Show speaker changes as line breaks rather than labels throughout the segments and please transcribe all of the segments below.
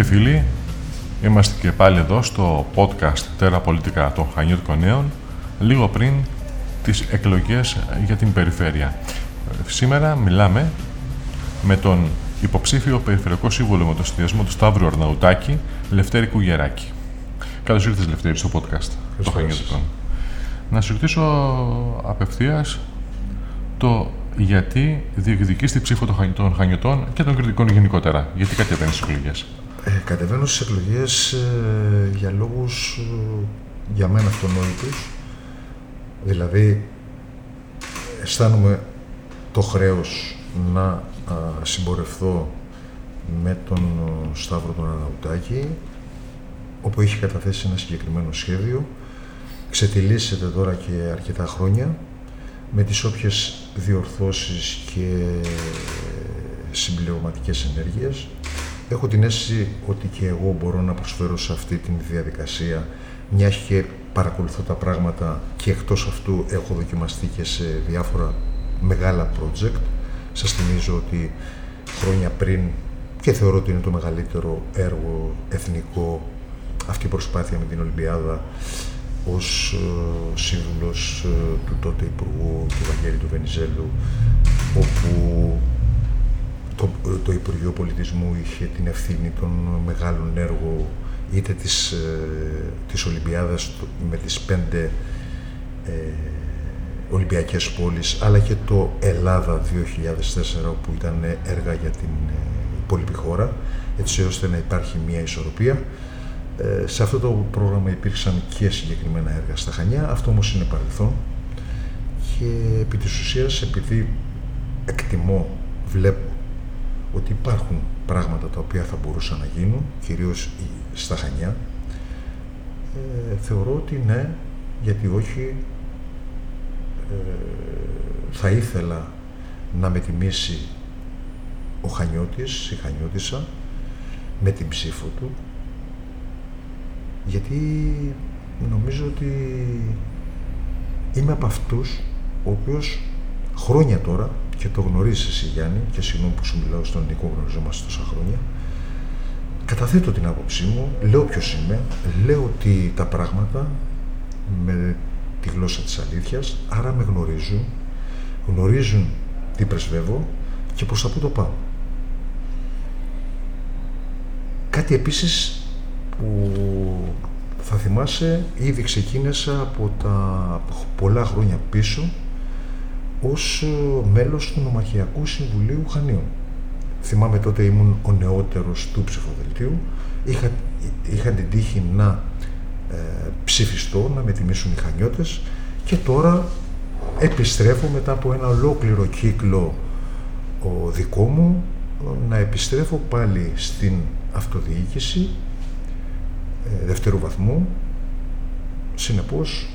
Αγαπητοί φίλοι, είμαστε και πάλι εδώ στο podcast Τέρα Πολιτικά των Χανιώτικων Νέων, λίγο πριν τις εκλογές για την περιφέρεια. Σήμερα μιλάμε με τον υποψήφιο Περιφερειακό Σύμβολο με το συνδυασμό του Σταύρου Αρναουτάκη, Λευτέρη Κουγεράκη. Καλώς ήρθες Λευτέρη στο podcast των Χανιώτικων. Να σου ρωτήσω απευθείας το γιατί διεκδικείς τη ψήφο των Χανιωτών και των κριτικών γενικότερα. Γιατί κατεβαίνεις στις εκλογές;
Ε, κατεβαίνω στις εκλογές ε, για λόγους ε, για μένα αυτονόητους. Δηλαδή, αισθάνομαι το χρέος να α, συμπορευθώ με τον Σταύρο τον Αναουτάκη, όπου έχει καταθέσει ένα συγκεκριμένο σχέδιο. Ξετυλίσσεται τώρα και αρκετά χρόνια με τις όποιες διορθώσεις και συμπληρωματικές ενέργειες. Έχω την αίσθηση ότι και εγώ μπορώ να προσφέρω σε αυτή τη διαδικασία, μια και παρακολουθώ τα πράγματα και εκτός αυτού έχω δοκιμαστεί και σε διάφορα μεγάλα project. Σας θυμίζω ότι χρόνια πριν και θεωρώ ότι είναι το μεγαλύτερο έργο εθνικό αυτή η προσπάθεια με την Ολυμπιάδα ως ε, σύμβουλος ε, του τότε Υπουργού του Βαγγέλη του Βενιζέλου όπου το, το Υπουργείο Πολιτισμού είχε την ευθύνη των μεγάλων έργων είτε της, ε, της Ολυμπιάδας με τις πέντε ε, Ολυμπιακές πόλεις αλλά και το Ελλάδα 2004 όπου ήταν έργα για την υπόλοιπη χώρα έτσι ώστε να υπάρχει μια ισορροπία. Ε, σε αυτό το πρόγραμμα υπήρξαν και συγκεκριμένα έργα στα Χανιά, αυτό όμως είναι παρελθόν και επί της ουσίας επειδή εκτιμώ, βλέπω ότι υπάρχουν πράγματα τα οποία θα μπορούσαν να γίνουν, κυρίως στα Χανιά, ε, θεωρώ ότι ναι, γιατί όχι, ε, θα ήθελα να με τιμήσει ο Χανιώτης, η Χανιώτισσα, με την ψήφο του, γιατί νομίζω ότι είμαι από αυτούς ο οποίος χρόνια τώρα και το γνωρίζεις εσύ Γιάννη και συγγνώμη που σου μιλάω στον Νικό γνωριζόμαστε τόσα χρόνια καταθέτω την άποψή μου, λέω ποιος είμαι, λέω ότι τα πράγματα με τη γλώσσα της αλήθειας, άρα με γνωρίζουν, γνωρίζουν τι πρεσβεύω και προς τα πού το πάω. Κάτι επίσης που θα θυμάσαι ήδη ξεκίνησα από τα πολλά χρόνια πίσω ως ε, μέλος του Νομαρχιακού Συμβουλίου Χανίων. Θυμάμαι τότε ήμουν ο νεότερος του ψηφοδελτίου. Είχα, είχα την τύχη να ε, ψηφιστώ, να με τιμήσουν οι Χανιώτες και τώρα επιστρέφω μετά από ένα ολόκληρο κύκλο ο δικό μου να επιστρέφω πάλι στην αυτοδιοίκηση ε, δευτέρου βαθμού. Συνεπώς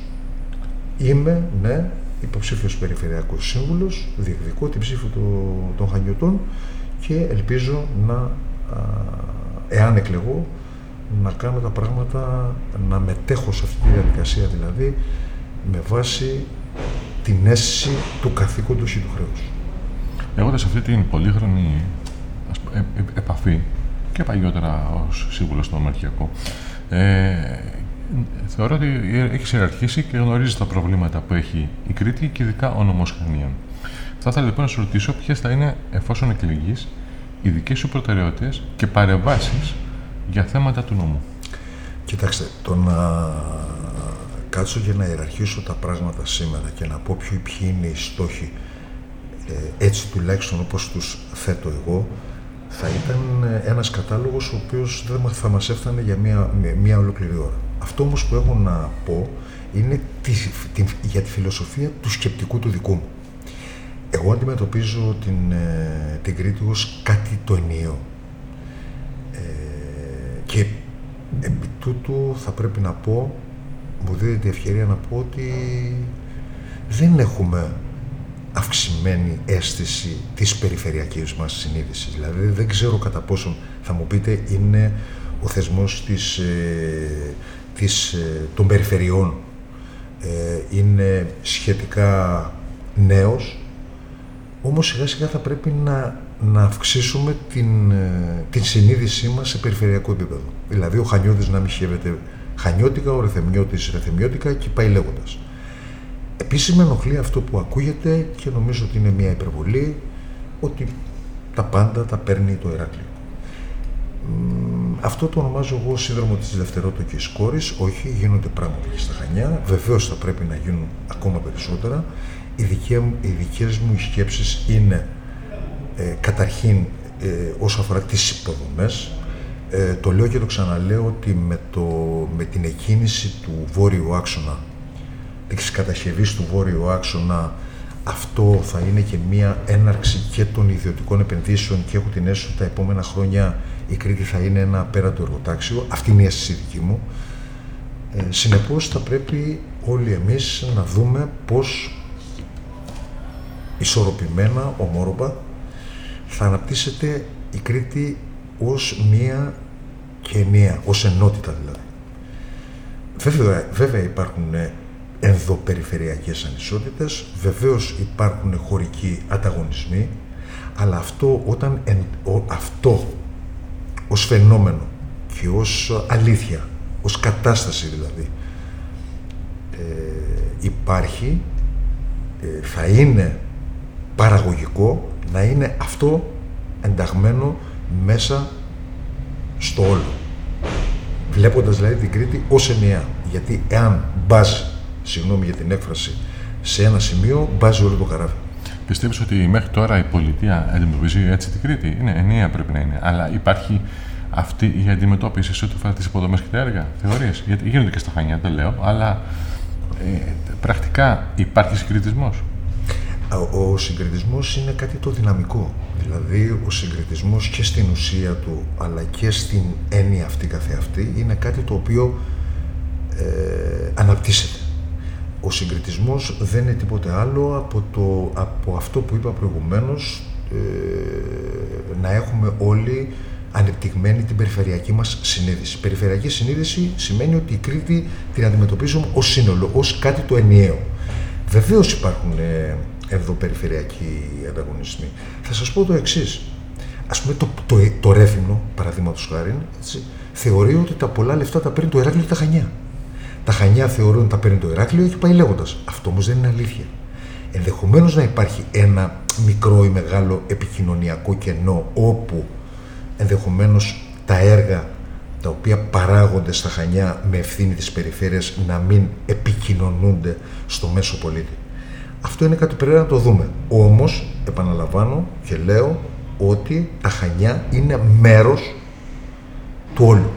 είμαι, ναι, υποψήφιος περιφερειακός σύμβουλος, διεκδικώ την ψήφο των Χανιωτών και ελπίζω να, εάν εκλεγώ, να κάνω τα πράγματα, να μετέχω σε αυτή τη διαδικασία δηλαδή, με βάση την αίσθηση του καθήκοντος ή του χρέους.
Έχοντας αυτή την πολύχρονη ε, ε, επαφή και παλιότερα ως σύμβουλος στο Ομαρχιακό, ε, θεωρώ ότι έχει ιεραρχήσει και γνωρίζει τα προβλήματα που έχει η Κρήτη και ειδικά ο νομός Χανίων. Θα ήθελα λοιπόν να σου ρωτήσω ποιες θα είναι, εφόσον εκλεγείς, οι δικές σου προτεραιότητες και παρεμβάσεις για θέματα του νόμου.
Κοιτάξτε, το να κάτσω και να ιεραρχήσω τα πράγματα σήμερα και να πω ποιοι, ποιοι είναι οι στόχοι ε, έτσι τουλάχιστον όπως τους θέτω εγώ θα ήταν ένας κατάλογος ο οποίος δεν θα μας έφτανε για μία, μία ολόκληρη ώρα. Αυτό όμως που έχω να πω είναι τη, τη, για τη φιλοσοφία του σκεπτικού του δικού μου. Εγώ αντιμετωπίζω την, ε, την Κρήτη ως κάτι το ενιαίο. Ε, και επί τούτου θα πρέπει να πω, μου δίνεται η ευκαιρία να πω ότι δεν έχουμε αυξημένη αίσθηση της περιφερειακής μας συνείδησης. Δηλαδή δεν ξέρω κατά πόσον θα μου πείτε είναι ο θεσμός της, ε, της, ε, των περιφερειών ε, είναι σχετικά νέος, όμως σιγά σιγά θα πρέπει να να αυξήσουμε την, ε, την συνείδησή μας σε περιφερειακό επίπεδο. Δηλαδή ο Χανιώτης να μοιχεύεται Χανιώτικα, ο Ρεθεμιώτης Ρεθεμιώτικα και πάει λέγοντας. Επίσης με ενοχλεί αυτό που ακούγεται και νομίζω ότι είναι μια υπερβολή ότι τα πάντα τα παίρνει το Ηράκλειο. Αυτό το ονομάζω εγώ σύνδρομο της δευτερότοκης κόρης. Όχι, γίνονται πράγματα και στα Χανιά. Βεβαίως θα πρέπει να γίνουν ακόμα περισσότερα. Οι, δικές, μου σκέψεις είναι ε, καταρχήν ε, όσο αφορά τις υποδομές. Ε, το λέω και το ξαναλέω ότι με, το, με την εκκίνηση του βόρειου άξονα, της κατασκευής του βόρειου άξονα, αυτό θα είναι και μία έναρξη και των ιδιωτικών επενδύσεων και έχω την αίσθηση ότι τα επόμενα χρόνια η Κρήτη θα είναι ένα απέραντο εργοτάξιο. Αυτή είναι η αίσθηση δική μου. Ε, συνεπώς θα πρέπει όλοι εμείς να δούμε πώς ισορροπημένα, ομόρροπα, θα αναπτύσσεται η Κρήτη ως μία και ενιαία, ως ενότητα δηλαδή. Βέβαια, βέβαια υπάρχουν ενδοπεριφερειακές ανισότητες, βεβαίως υπάρχουν χωρικοί ανταγωνισμοί, αλλά αυτό, όταν, αυτό ως φαινόμενο και ως αλήθεια, ως κατάσταση δηλαδή, ε, υπάρχει, ε, θα είναι παραγωγικό να είναι αυτό ενταγμένο μέσα στο όλο. Βλέποντας δηλαδή την Κρήτη ως ενιαία. Γιατί εάν μπάζει, συγγνώμη για την έκφραση, σε ένα σημείο, μπάζει όλο το καράβι.
Πιστεύεις ότι μέχρι τώρα η πολιτεία αντιμετωπίζει έτσι την Κρήτη; Είναι ενιαία πρέπει να είναι. Αλλά υπάρχει αυτή η αντιμετώπιση σε ό,τι αφορά τις υποδομές και τα έργα, θεωρίες. Γιατί γίνονται και στα Χανιά, δεν λέω, αλλά ε, πρακτικά υπάρχει συγκριτισμός.
Ο συγκριτισμός είναι κάτι το δυναμικό. Δηλαδή, ο συγκριτισμός και στην ουσία του, αλλά και στην έννοια αυτή καθεαυτή, είναι κάτι το οποίο ε, αναπτύσσεται. Ο συγκριτισμός δεν είναι τίποτε άλλο από, το, από αυτό που είπα προηγουμένως, ε, να έχουμε όλοι ανεπτυγμένη την περιφερειακή μας συνείδηση. Περιφερειακή συνείδηση σημαίνει ότι η Κρήτη την αντιμετωπίζουμε ως σύνολο, ως κάτι το ενιαίο. Βεβαίως υπάρχουν ε, εδώ περιφερειακοί ανταγωνισμοί. Θα σας πω το εξής. Ας πούμε το, το, το Ρέθυμνο, παραδείγματος χάρη, έτσι, θεωρεί ότι τα πολλά λεφτά τα παίρνει το Εράκλειο και τα Χανιά. Τα Χανιά θεωρούν ότι τα παίρνει το Εράκλειο και πάει λέγοντας. Αυτό όμως δεν είναι αλήθεια. Ενδεχομένως να υπάρχει ένα μικρό ή μεγάλο επικοινωνιακό κενό όπου ενδεχομένως τα έργα τα οποία παράγονται στα Χανιά με ευθύνη της περιφέρειας να μην επικοινωνούνται στο μέσο πολίτη. Αυτό είναι κάτι που πρέπει να το δούμε. Όμως, επαναλαμβάνω και λέω ότι τα Χανιά είναι μέρος του όλου.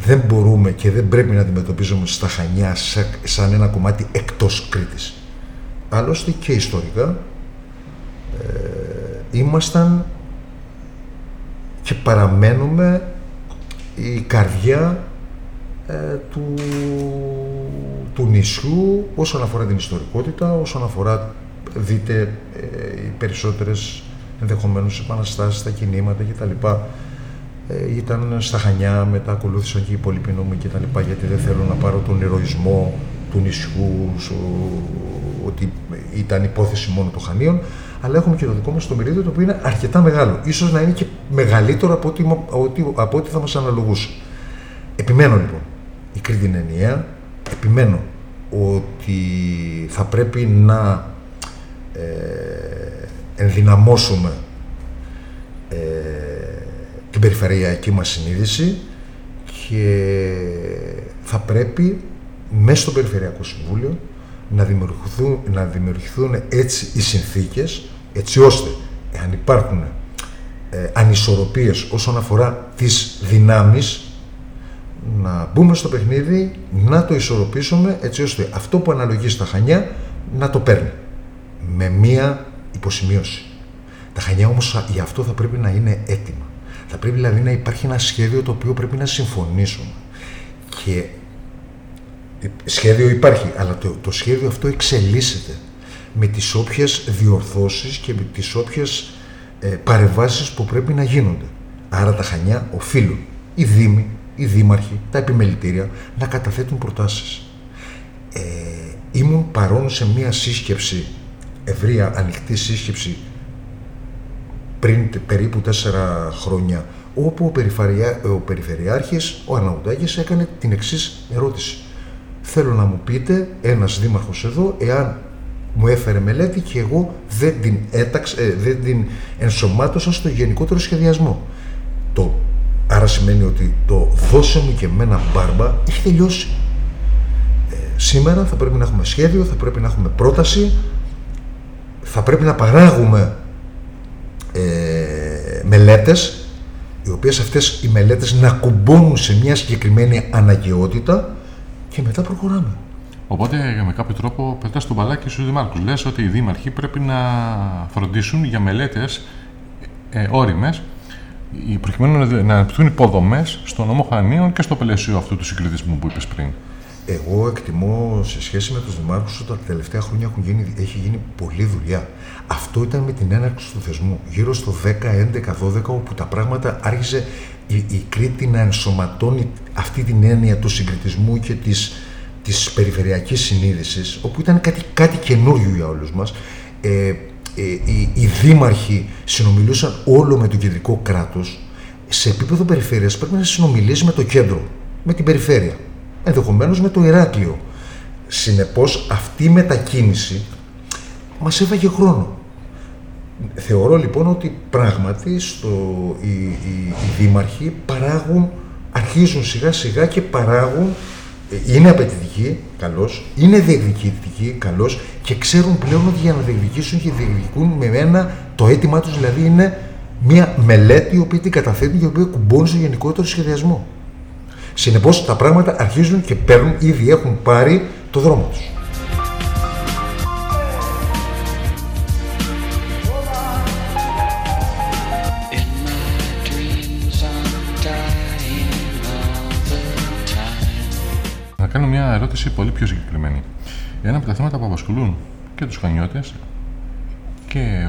Δεν μπορούμε και δεν πρέπει να αντιμετωπίζουμε στα Χανιά σαν ένα κομμάτι εκτός Κρήτης. Άλλωστε και ιστορικά ε, ήμασταν και παραμένουμε η καρδιά ε, του, του νησιού όσον αφορά την ιστορικότητα, όσον αφορά δείτε ε, οι περισσότερες ενδεχομένως επαναστάσεις, τα κινήματα κτλ. Ε, ήταν στα Χανιά, μετά ακολούθησαν και οι υπόλοιποι νόμοι κτλ. Γιατί δεν θέλω να πάρω τον ηρωισμό του νησιού, ότι ήταν υπόθεση μόνο των Χανίων, αλλά έχουμε και το δικό μας το μερίδιο το οποίο είναι αρκετά μεγάλο. σω να είναι και μεγαλύτερο από ό,τι, από ό,τι θα μας αναλογούσε. Επιμένω λοιπόν. Η Κρήτη είναι ενιαία. Επιμένω ότι θα πρέπει να ε, ενδυναμώσουμε ε, την περιφερειακή μας συνείδηση και θα πρέπει μέσα στο Περιφερειακό Συμβούλιο να δημιουργηθούν, να δημιουργηθούν έτσι οι συνθήκες, έτσι ώστε, εάν υπάρχουν ε, ανισορροπίες όσον αφορά τις δυνάμεις, να μπούμε στο παιχνίδι, να το ισορροπήσουμε, έτσι ώστε αυτό που αναλογεί στα Χανιά να το παίρνει. Με μία υποσημείωση. Τα Χανιά όμως για αυτό θα πρέπει να είναι έτοιμα. Θα πρέπει δηλαδή να υπάρχει ένα σχέδιο το οποίο πρέπει να συμφωνήσουμε. Και Σχέδιο υπάρχει, αλλά το, το σχέδιο αυτό εξελίσσεται με τις όποιες διορθώσεις και με τις όποιες ε, παρεμβάσεις που πρέπει να γίνονται. Άρα τα Χανιά οφείλουν οι Δήμοι, οι Δήμαρχοι, τα επιμελητήρια να καταθέτουν προτάσεις. Ε, ήμουν παρόν σε μία σύσκεψη, ευρεία ανοιχτή σύσκεψη πριν περίπου τέσσερα χρόνια, όπου ο, περιφερειά, ο Περιφερειάρχης, ο Αναουτάκης, έκανε την εξής ερώτηση. Θέλω να μου πείτε, ένας δήμαρχος εδώ, εάν μου έφερε μελέτη και εγώ δεν την, έταξ, ε, δεν την ενσωμάτωσα στο γενικότερο σχεδιασμό. Το, άρα σημαίνει ότι το δώσε μου και εμένα μπάρμπα έχει τελειώσει. Ε, σήμερα θα πρέπει να έχουμε σχέδιο, θα πρέπει να έχουμε πρόταση, θα πρέπει να παράγουμε ε, μελέτες, οι οποίες αυτές οι μελέτες να κουμπώνουν σε μια συγκεκριμένη αναγκαιότητα και μετά προχωράμε.
Οπότε με κάποιο τρόπο πετάς το μπαλάκι στους δημάρχους. Λες ότι οι δήμαρχοι πρέπει να φροντίσουν για μελέτες ε, όριμες προκειμένου να αναπτυχθούν υποδομές στο νομό Χανίων και στο πλαίσιο αυτού του συγκριτισμού που είπες πριν.
Εγώ εκτιμώ σε σχέση με τους δημάρχους ότι τα τελευταία χρόνια έχουν γίνει, έχει γίνει πολλή δουλειά. Αυτό ήταν με την έναρξη του θεσμού, γύρω στο 10, 11, 12, όπου τα πράγματα άρχισε η, η Κρήτη να ενσωματώνει αυτή την έννοια του συγκριτισμού και της, της περιφερειακής συνείδησης, όπου ήταν κάτι, κάτι καινούριο για όλους μας. Ε, ε, οι, οι δήμαρχοι συνομιλούσαν όλο με το κεντρικό κράτος. Σε επίπεδο περιφέρειας πρέπει να συνομιλήσει με το κέντρο, με την περιφέρεια ενδεχομένως με το Ηράκλειο. Συνεπώς αυτή η μετακίνηση μας έφαγε χρόνο. Θεωρώ λοιπόν ότι πράγματι στο, οι, οι, οι δήμαρχοι παράγουν, αρχίζουν σιγά σιγά και παράγουν, ε, είναι απαιτητικοί, καλώς, είναι διεκδικητικοί, καλώς και ξέρουν πλέον ότι για να διεκδικήσουν και διεκδικούν με ένα, το αίτημά τους δηλαδή είναι μια μελέτη η οποία την καταθέτουν και η οποία κουμπώνει στο γενικότερο σχεδιασμό. Συνεπώς τα πράγματα αρχίζουν και παίρνουν, ήδη έχουν πάρει το δρόμο τους.
Να κάνω μια ερώτηση πολύ πιο συγκεκριμένη. Ένα από τα θέματα που απασχολούν και τους χανιώτες και,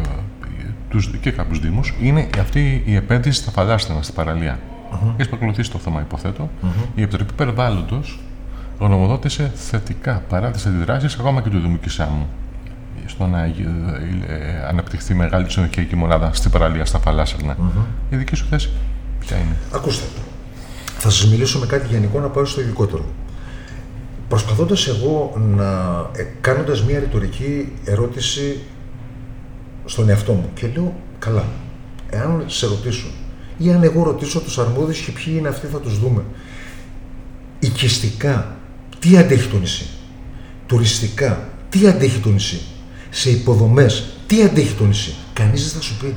τους, και κάποιους δήμους είναι αυτή η επένδυση στα φαλάστηνα, στην παραλία. Mm-hmm. Έχεις παρακολουθήσει το θέμα, υποθέτω. Η Επιτροπή Περιβάλλοντος γνωμοδότησε θετικά παρά τις αντιδράσεις ακόμα και του Δημικού Σάμου στο να ε, ε, αναπτυχθεί μεγάλη ξενοδοχειακή μονάδα στην παραλία, στα φαλάσσερνα. Η δική σου θέση ποια είναι;
Ακούστε. Θα σας μιλήσω με κάτι γενικό να πάω στο ειδικότερο. Προσπαθώντας εγώ να ε, κάνοντας μια ρητορική ερώτηση στον εαυτό μου και λέω καλά, εάν σε ρωτήσω ή αν εγώ ρωτήσω τους αρμόδιους και ποιοι είναι αυτοί θα τους δούμε. Οικιστικά, τι αντέχει το νησί; Τουριστικά, τι αντέχει το νησί; Σε υποδομές, τι αντέχει το νησί; Κανείς δεν θα σου πει.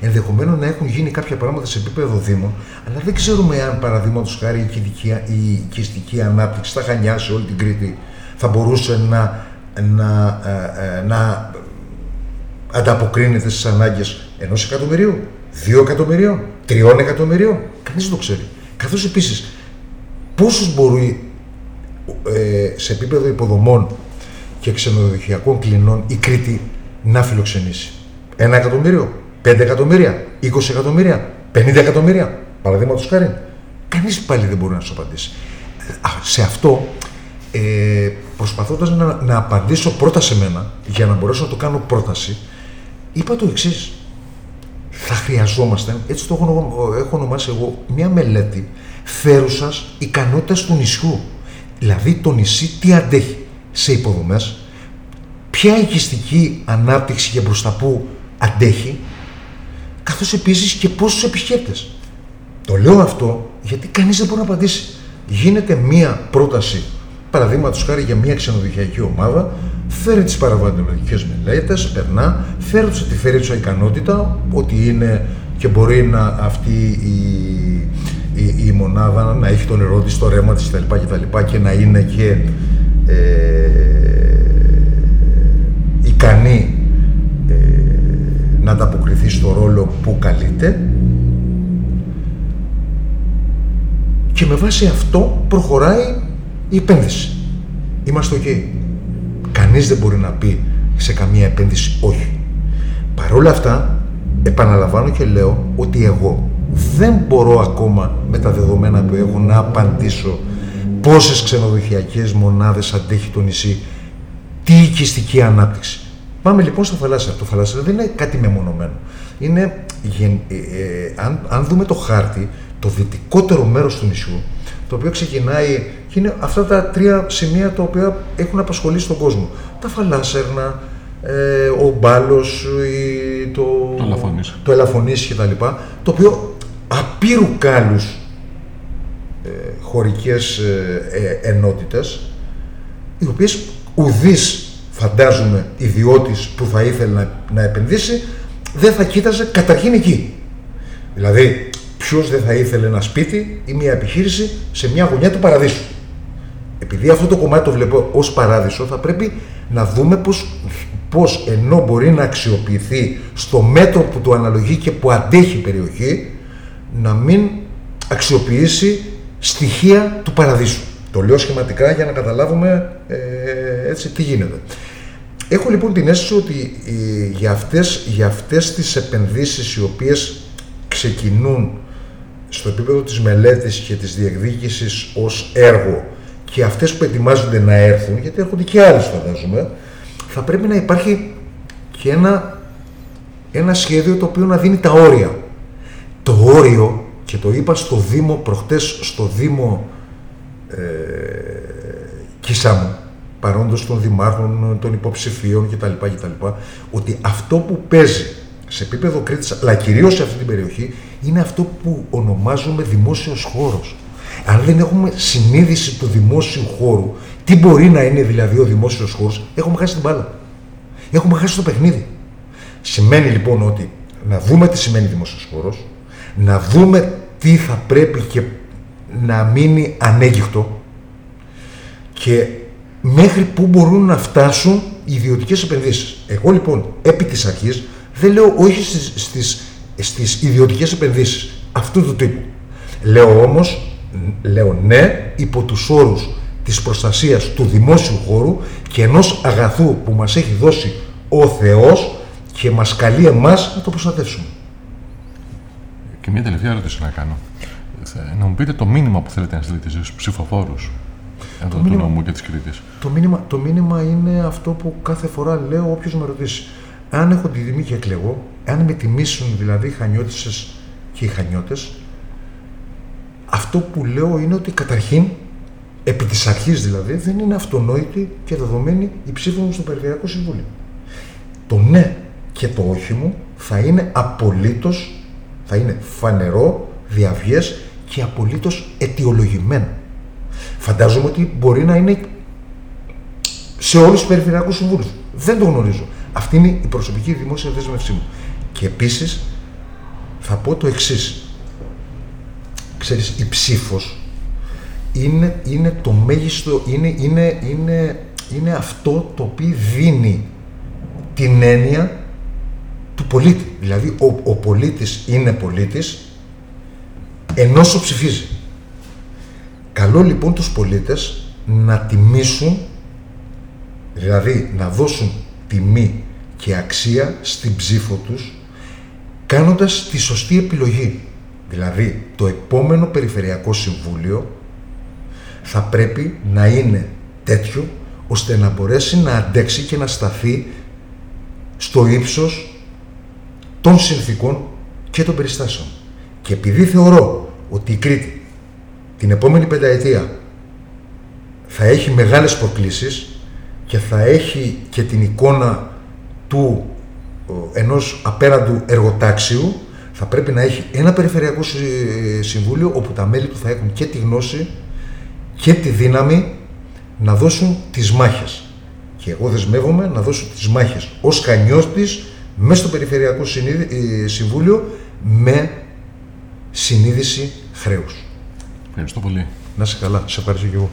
Ενδεχομένως να έχουν γίνει κάποια πράγματα σε επίπεδο Δήμων, αλλά δεν ξέρουμε αν παραδείγματος χάρη η, η οικιστική ανάπτυξη στα Χανιά, σε όλη την Κρήτη, θα μπορούσε να, να, ε, ε, να ανταποκρίνεται στις ανάγκες ενός εκατομμυρίου, δύο εκατομμυρίων, τριών εκατομμυρίων. Κανείς δεν το ξέρει. Καθώς επίσης, πόσους μπορεί ε, σε επίπεδο υποδομών και ξενοδοχειακών κλινών η Κρήτη να φιλοξενήσει; Ένα εκατομμύριο, πέντε εκατομμύρια, είκοσι εκατομμύρια, πενήντα εκατομμύρια. Παραδείγματος χάρη. Κανείς πάλι δεν μπορεί να σου απαντήσει. Σε αυτό, ε, προσπαθώντας να, να απαντήσω πρώτα σε μένα, για να μπορέσω να το κάνω πρόταση, είπα το εξής θα χρειαζόμασταν, έτσι το έχω, έχω ονομάσει εγώ, μια μελέτη φέρουσας ικανότητας του νησιού. Δηλαδή το νησί τι αντέχει σε υποδομές, ποια οικιστική ανάπτυξη και προς τα που αντέχει, καθώς επίσης και πόσους επισκέπτες. Το λέω αυτό γιατί κανείς δεν μπορεί να απαντήσει. Γίνεται μία πρόταση, παραδείγματος χάρη για μία ξενοδοχειακή ομάδα, φέρει τις παραβατολογικές μελέτες, περνά, φέρει τους τη φέρει τους ικανότητα ότι είναι και μπορεί να αυτή η, η, η μονάδα να έχει το νερό της, το ρέμα της κτλ. Και, και να είναι και ε, ικανή ε, να ανταποκριθεί στο ρόλο που καλείται και με βάση αυτό προχωράει η επένδυση. Είμαστε ok. Κανείς δεν μπορεί να πει σε καμία επένδυση όχι. Παρ' όλα αυτά, επαναλαμβάνω και λέω ότι εγώ δεν μπορώ ακόμα με τα δεδομένα που έχω να απαντήσω πόσες ξενοδοχειακές μονάδες αντέχει το νησί, τι οικιστική ανάπτυξη. Πάμε λοιπόν στο θαλάσσια. Το θαλάσσια δεν είναι κάτι μεμονωμένο. Είναι, ε, ε, αν, αν δούμε το χάρτη, το δυτικότερο μέρος του νησιού, το οποίο ξεκινάει και είναι αυτά τα τρία σημεία τα οποία έχουν απασχολήσει τον κόσμο. Τα φαλάσσερνα, ε, ο μπάλος, το,
το ελαφωνής,
το ελαφωνής και τα λοιπά, το οποίο απείρου κάλους ε, χωρικές ε, ε, ενότητες, οι οποίες ουδής φαντάζομαι ιδιώτης που θα ήθελε να, να επενδύσει, δεν θα κοίταζε καταρχήν εκεί. Δηλαδή, ποιος δεν θα ήθελε ένα σπίτι ή μια επιχείρηση σε μια γωνιά του παραδείσου; Επειδή αυτό το κομμάτι το βλέπω ως παράδεισο, θα πρέπει να δούμε πώς, πώς ενώ μπορεί να αξιοποιηθεί στο μέτρο που του αναλογεί και που αντέχει η περιοχή, να μην αξιοποιήσει στοιχεία του παραδείσου. Το λέω σχηματικά για να καταλάβουμε ε, έτσι τι γίνεται. Έχω λοιπόν την αίσθηση ότι ε, για, αυτές, για αυτές τις επενδύσεις οι οποίες ξεκινούν στο επίπεδο της μελέτης και της διεκδίκησης ως έργο και αυτές που ετοιμάζονται να έρθουν, γιατί έρχονται και άλλες φαντάζομαι, θα πρέπει να υπάρχει και ένα, ένα σχέδιο το οποίο να δίνει τα όρια. Το όριο, και το είπα στο Δήμο προχτές, στο Δήμο ε, Κισάμου, παρόντος των δημάρχων, των υποψηφίων κτλ, κτλ. Ότι αυτό που παίζει σε επίπεδο Κρήτης, αλλά κυρίως σε αυτή την περιοχή, είναι αυτό που ονομάζουμε δημόσιος χώρος. Αν δεν έχουμε συνείδηση του δημόσιου χώρου, τι μπορεί να είναι δηλαδή ο δημόσιος χώρος, έχουμε χάσει την μπάλα. Έχουμε χάσει το παιχνίδι. Σημαίνει λοιπόν ότι να δούμε τι σημαίνει δημόσιος χώρος, να δούμε τι θα πρέπει και να μείνει ανέγγιχτο και μέχρι πού μπορούν να φτάσουν οι ιδιωτικές επενδύσεις. Εγώ λοιπόν επί της αρχής δεν λέω όχι στις, στις, στις ιδιωτικές επενδύσεις αυτού του τύπου. Λέω όμως, λέω ναι υπό τους όρους της προστασίας του δημόσιου χώρου και ενός αγαθού που μας έχει δώσει ο Θεός και μας καλεί εμάς να το προστατεύσουμε.
Και μια τελευταία ερώτηση να κάνω. Να μου πείτε το μήνυμα που θέλετε να στείλετε στους ψηφοφόρους εδώ του νομού και της Κρήτης.
Το μήνυμα, το μήνυμα είναι αυτό που κάθε φορά λέω όποιος με ρωτήσει. Αν έχω τη τιμή και εκλεγώ, αν με τιμήσουν δηλαδή οι χανιώτισες και οι χανιώτες, αυτό που λέω είναι ότι καταρχήν, επί της αρχής δηλαδή, δεν είναι αυτονόητη και δεδομένη η ψήφο μου στο Περιφερειακό Συμβούλιο. Το ναι και το όχι μου θα είναι απολύτως, θα είναι φανερό, διαβιές και απολύτως αιτιολογημένο. Φαντάζομαι ότι μπορεί να είναι σε όλους τους Περιφερειακούς Συμβούλους. Δεν το γνωρίζω. Αυτή είναι η προσωπική δημόσια δέσμευσή μου. Και επίσης θα πω το εξής. Ξέρεις, η ψήφος είναι, είναι το μέγιστο, είναι, είναι, είναι, είναι αυτό το οποίο δίνει την έννοια του πολίτη. Δηλαδή, ο, ο πολίτης είναι πολίτης ενώ ψηφίζει. Καλό λοιπόν τους πολίτες να τιμήσουν, δηλαδή να δώσουν τιμή και αξία στην ψήφο τους κάνοντας τη σωστή επιλογή. Δηλαδή, το επόμενο Περιφερειακό Συμβούλιο θα πρέπει να είναι τέτοιο ώστε να μπορέσει να αντέξει και να σταθεί στο ύψος των συνθήκων και των περιστάσεων. Και επειδή θεωρώ ότι η Κρήτη την επόμενη πενταετία θα έχει μεγάλες προκλήσεις και θα έχει και την εικόνα του ενός απέραντου εργοτάξιου θα πρέπει να έχει ένα περιφερειακό συμβούλιο όπου τα μέλη του θα έχουν και τη γνώση και τη δύναμη να δώσουν τις μάχες. Και εγώ δεσμεύομαι να δώσω τις μάχες ως χανιώτης μέσα στο Περιφερειακό ε, Συμβούλιο με συνείδηση χρέους.
Ευχαριστώ πολύ.
Να είσαι καλά. Σε ευχαριστώ και εγώ.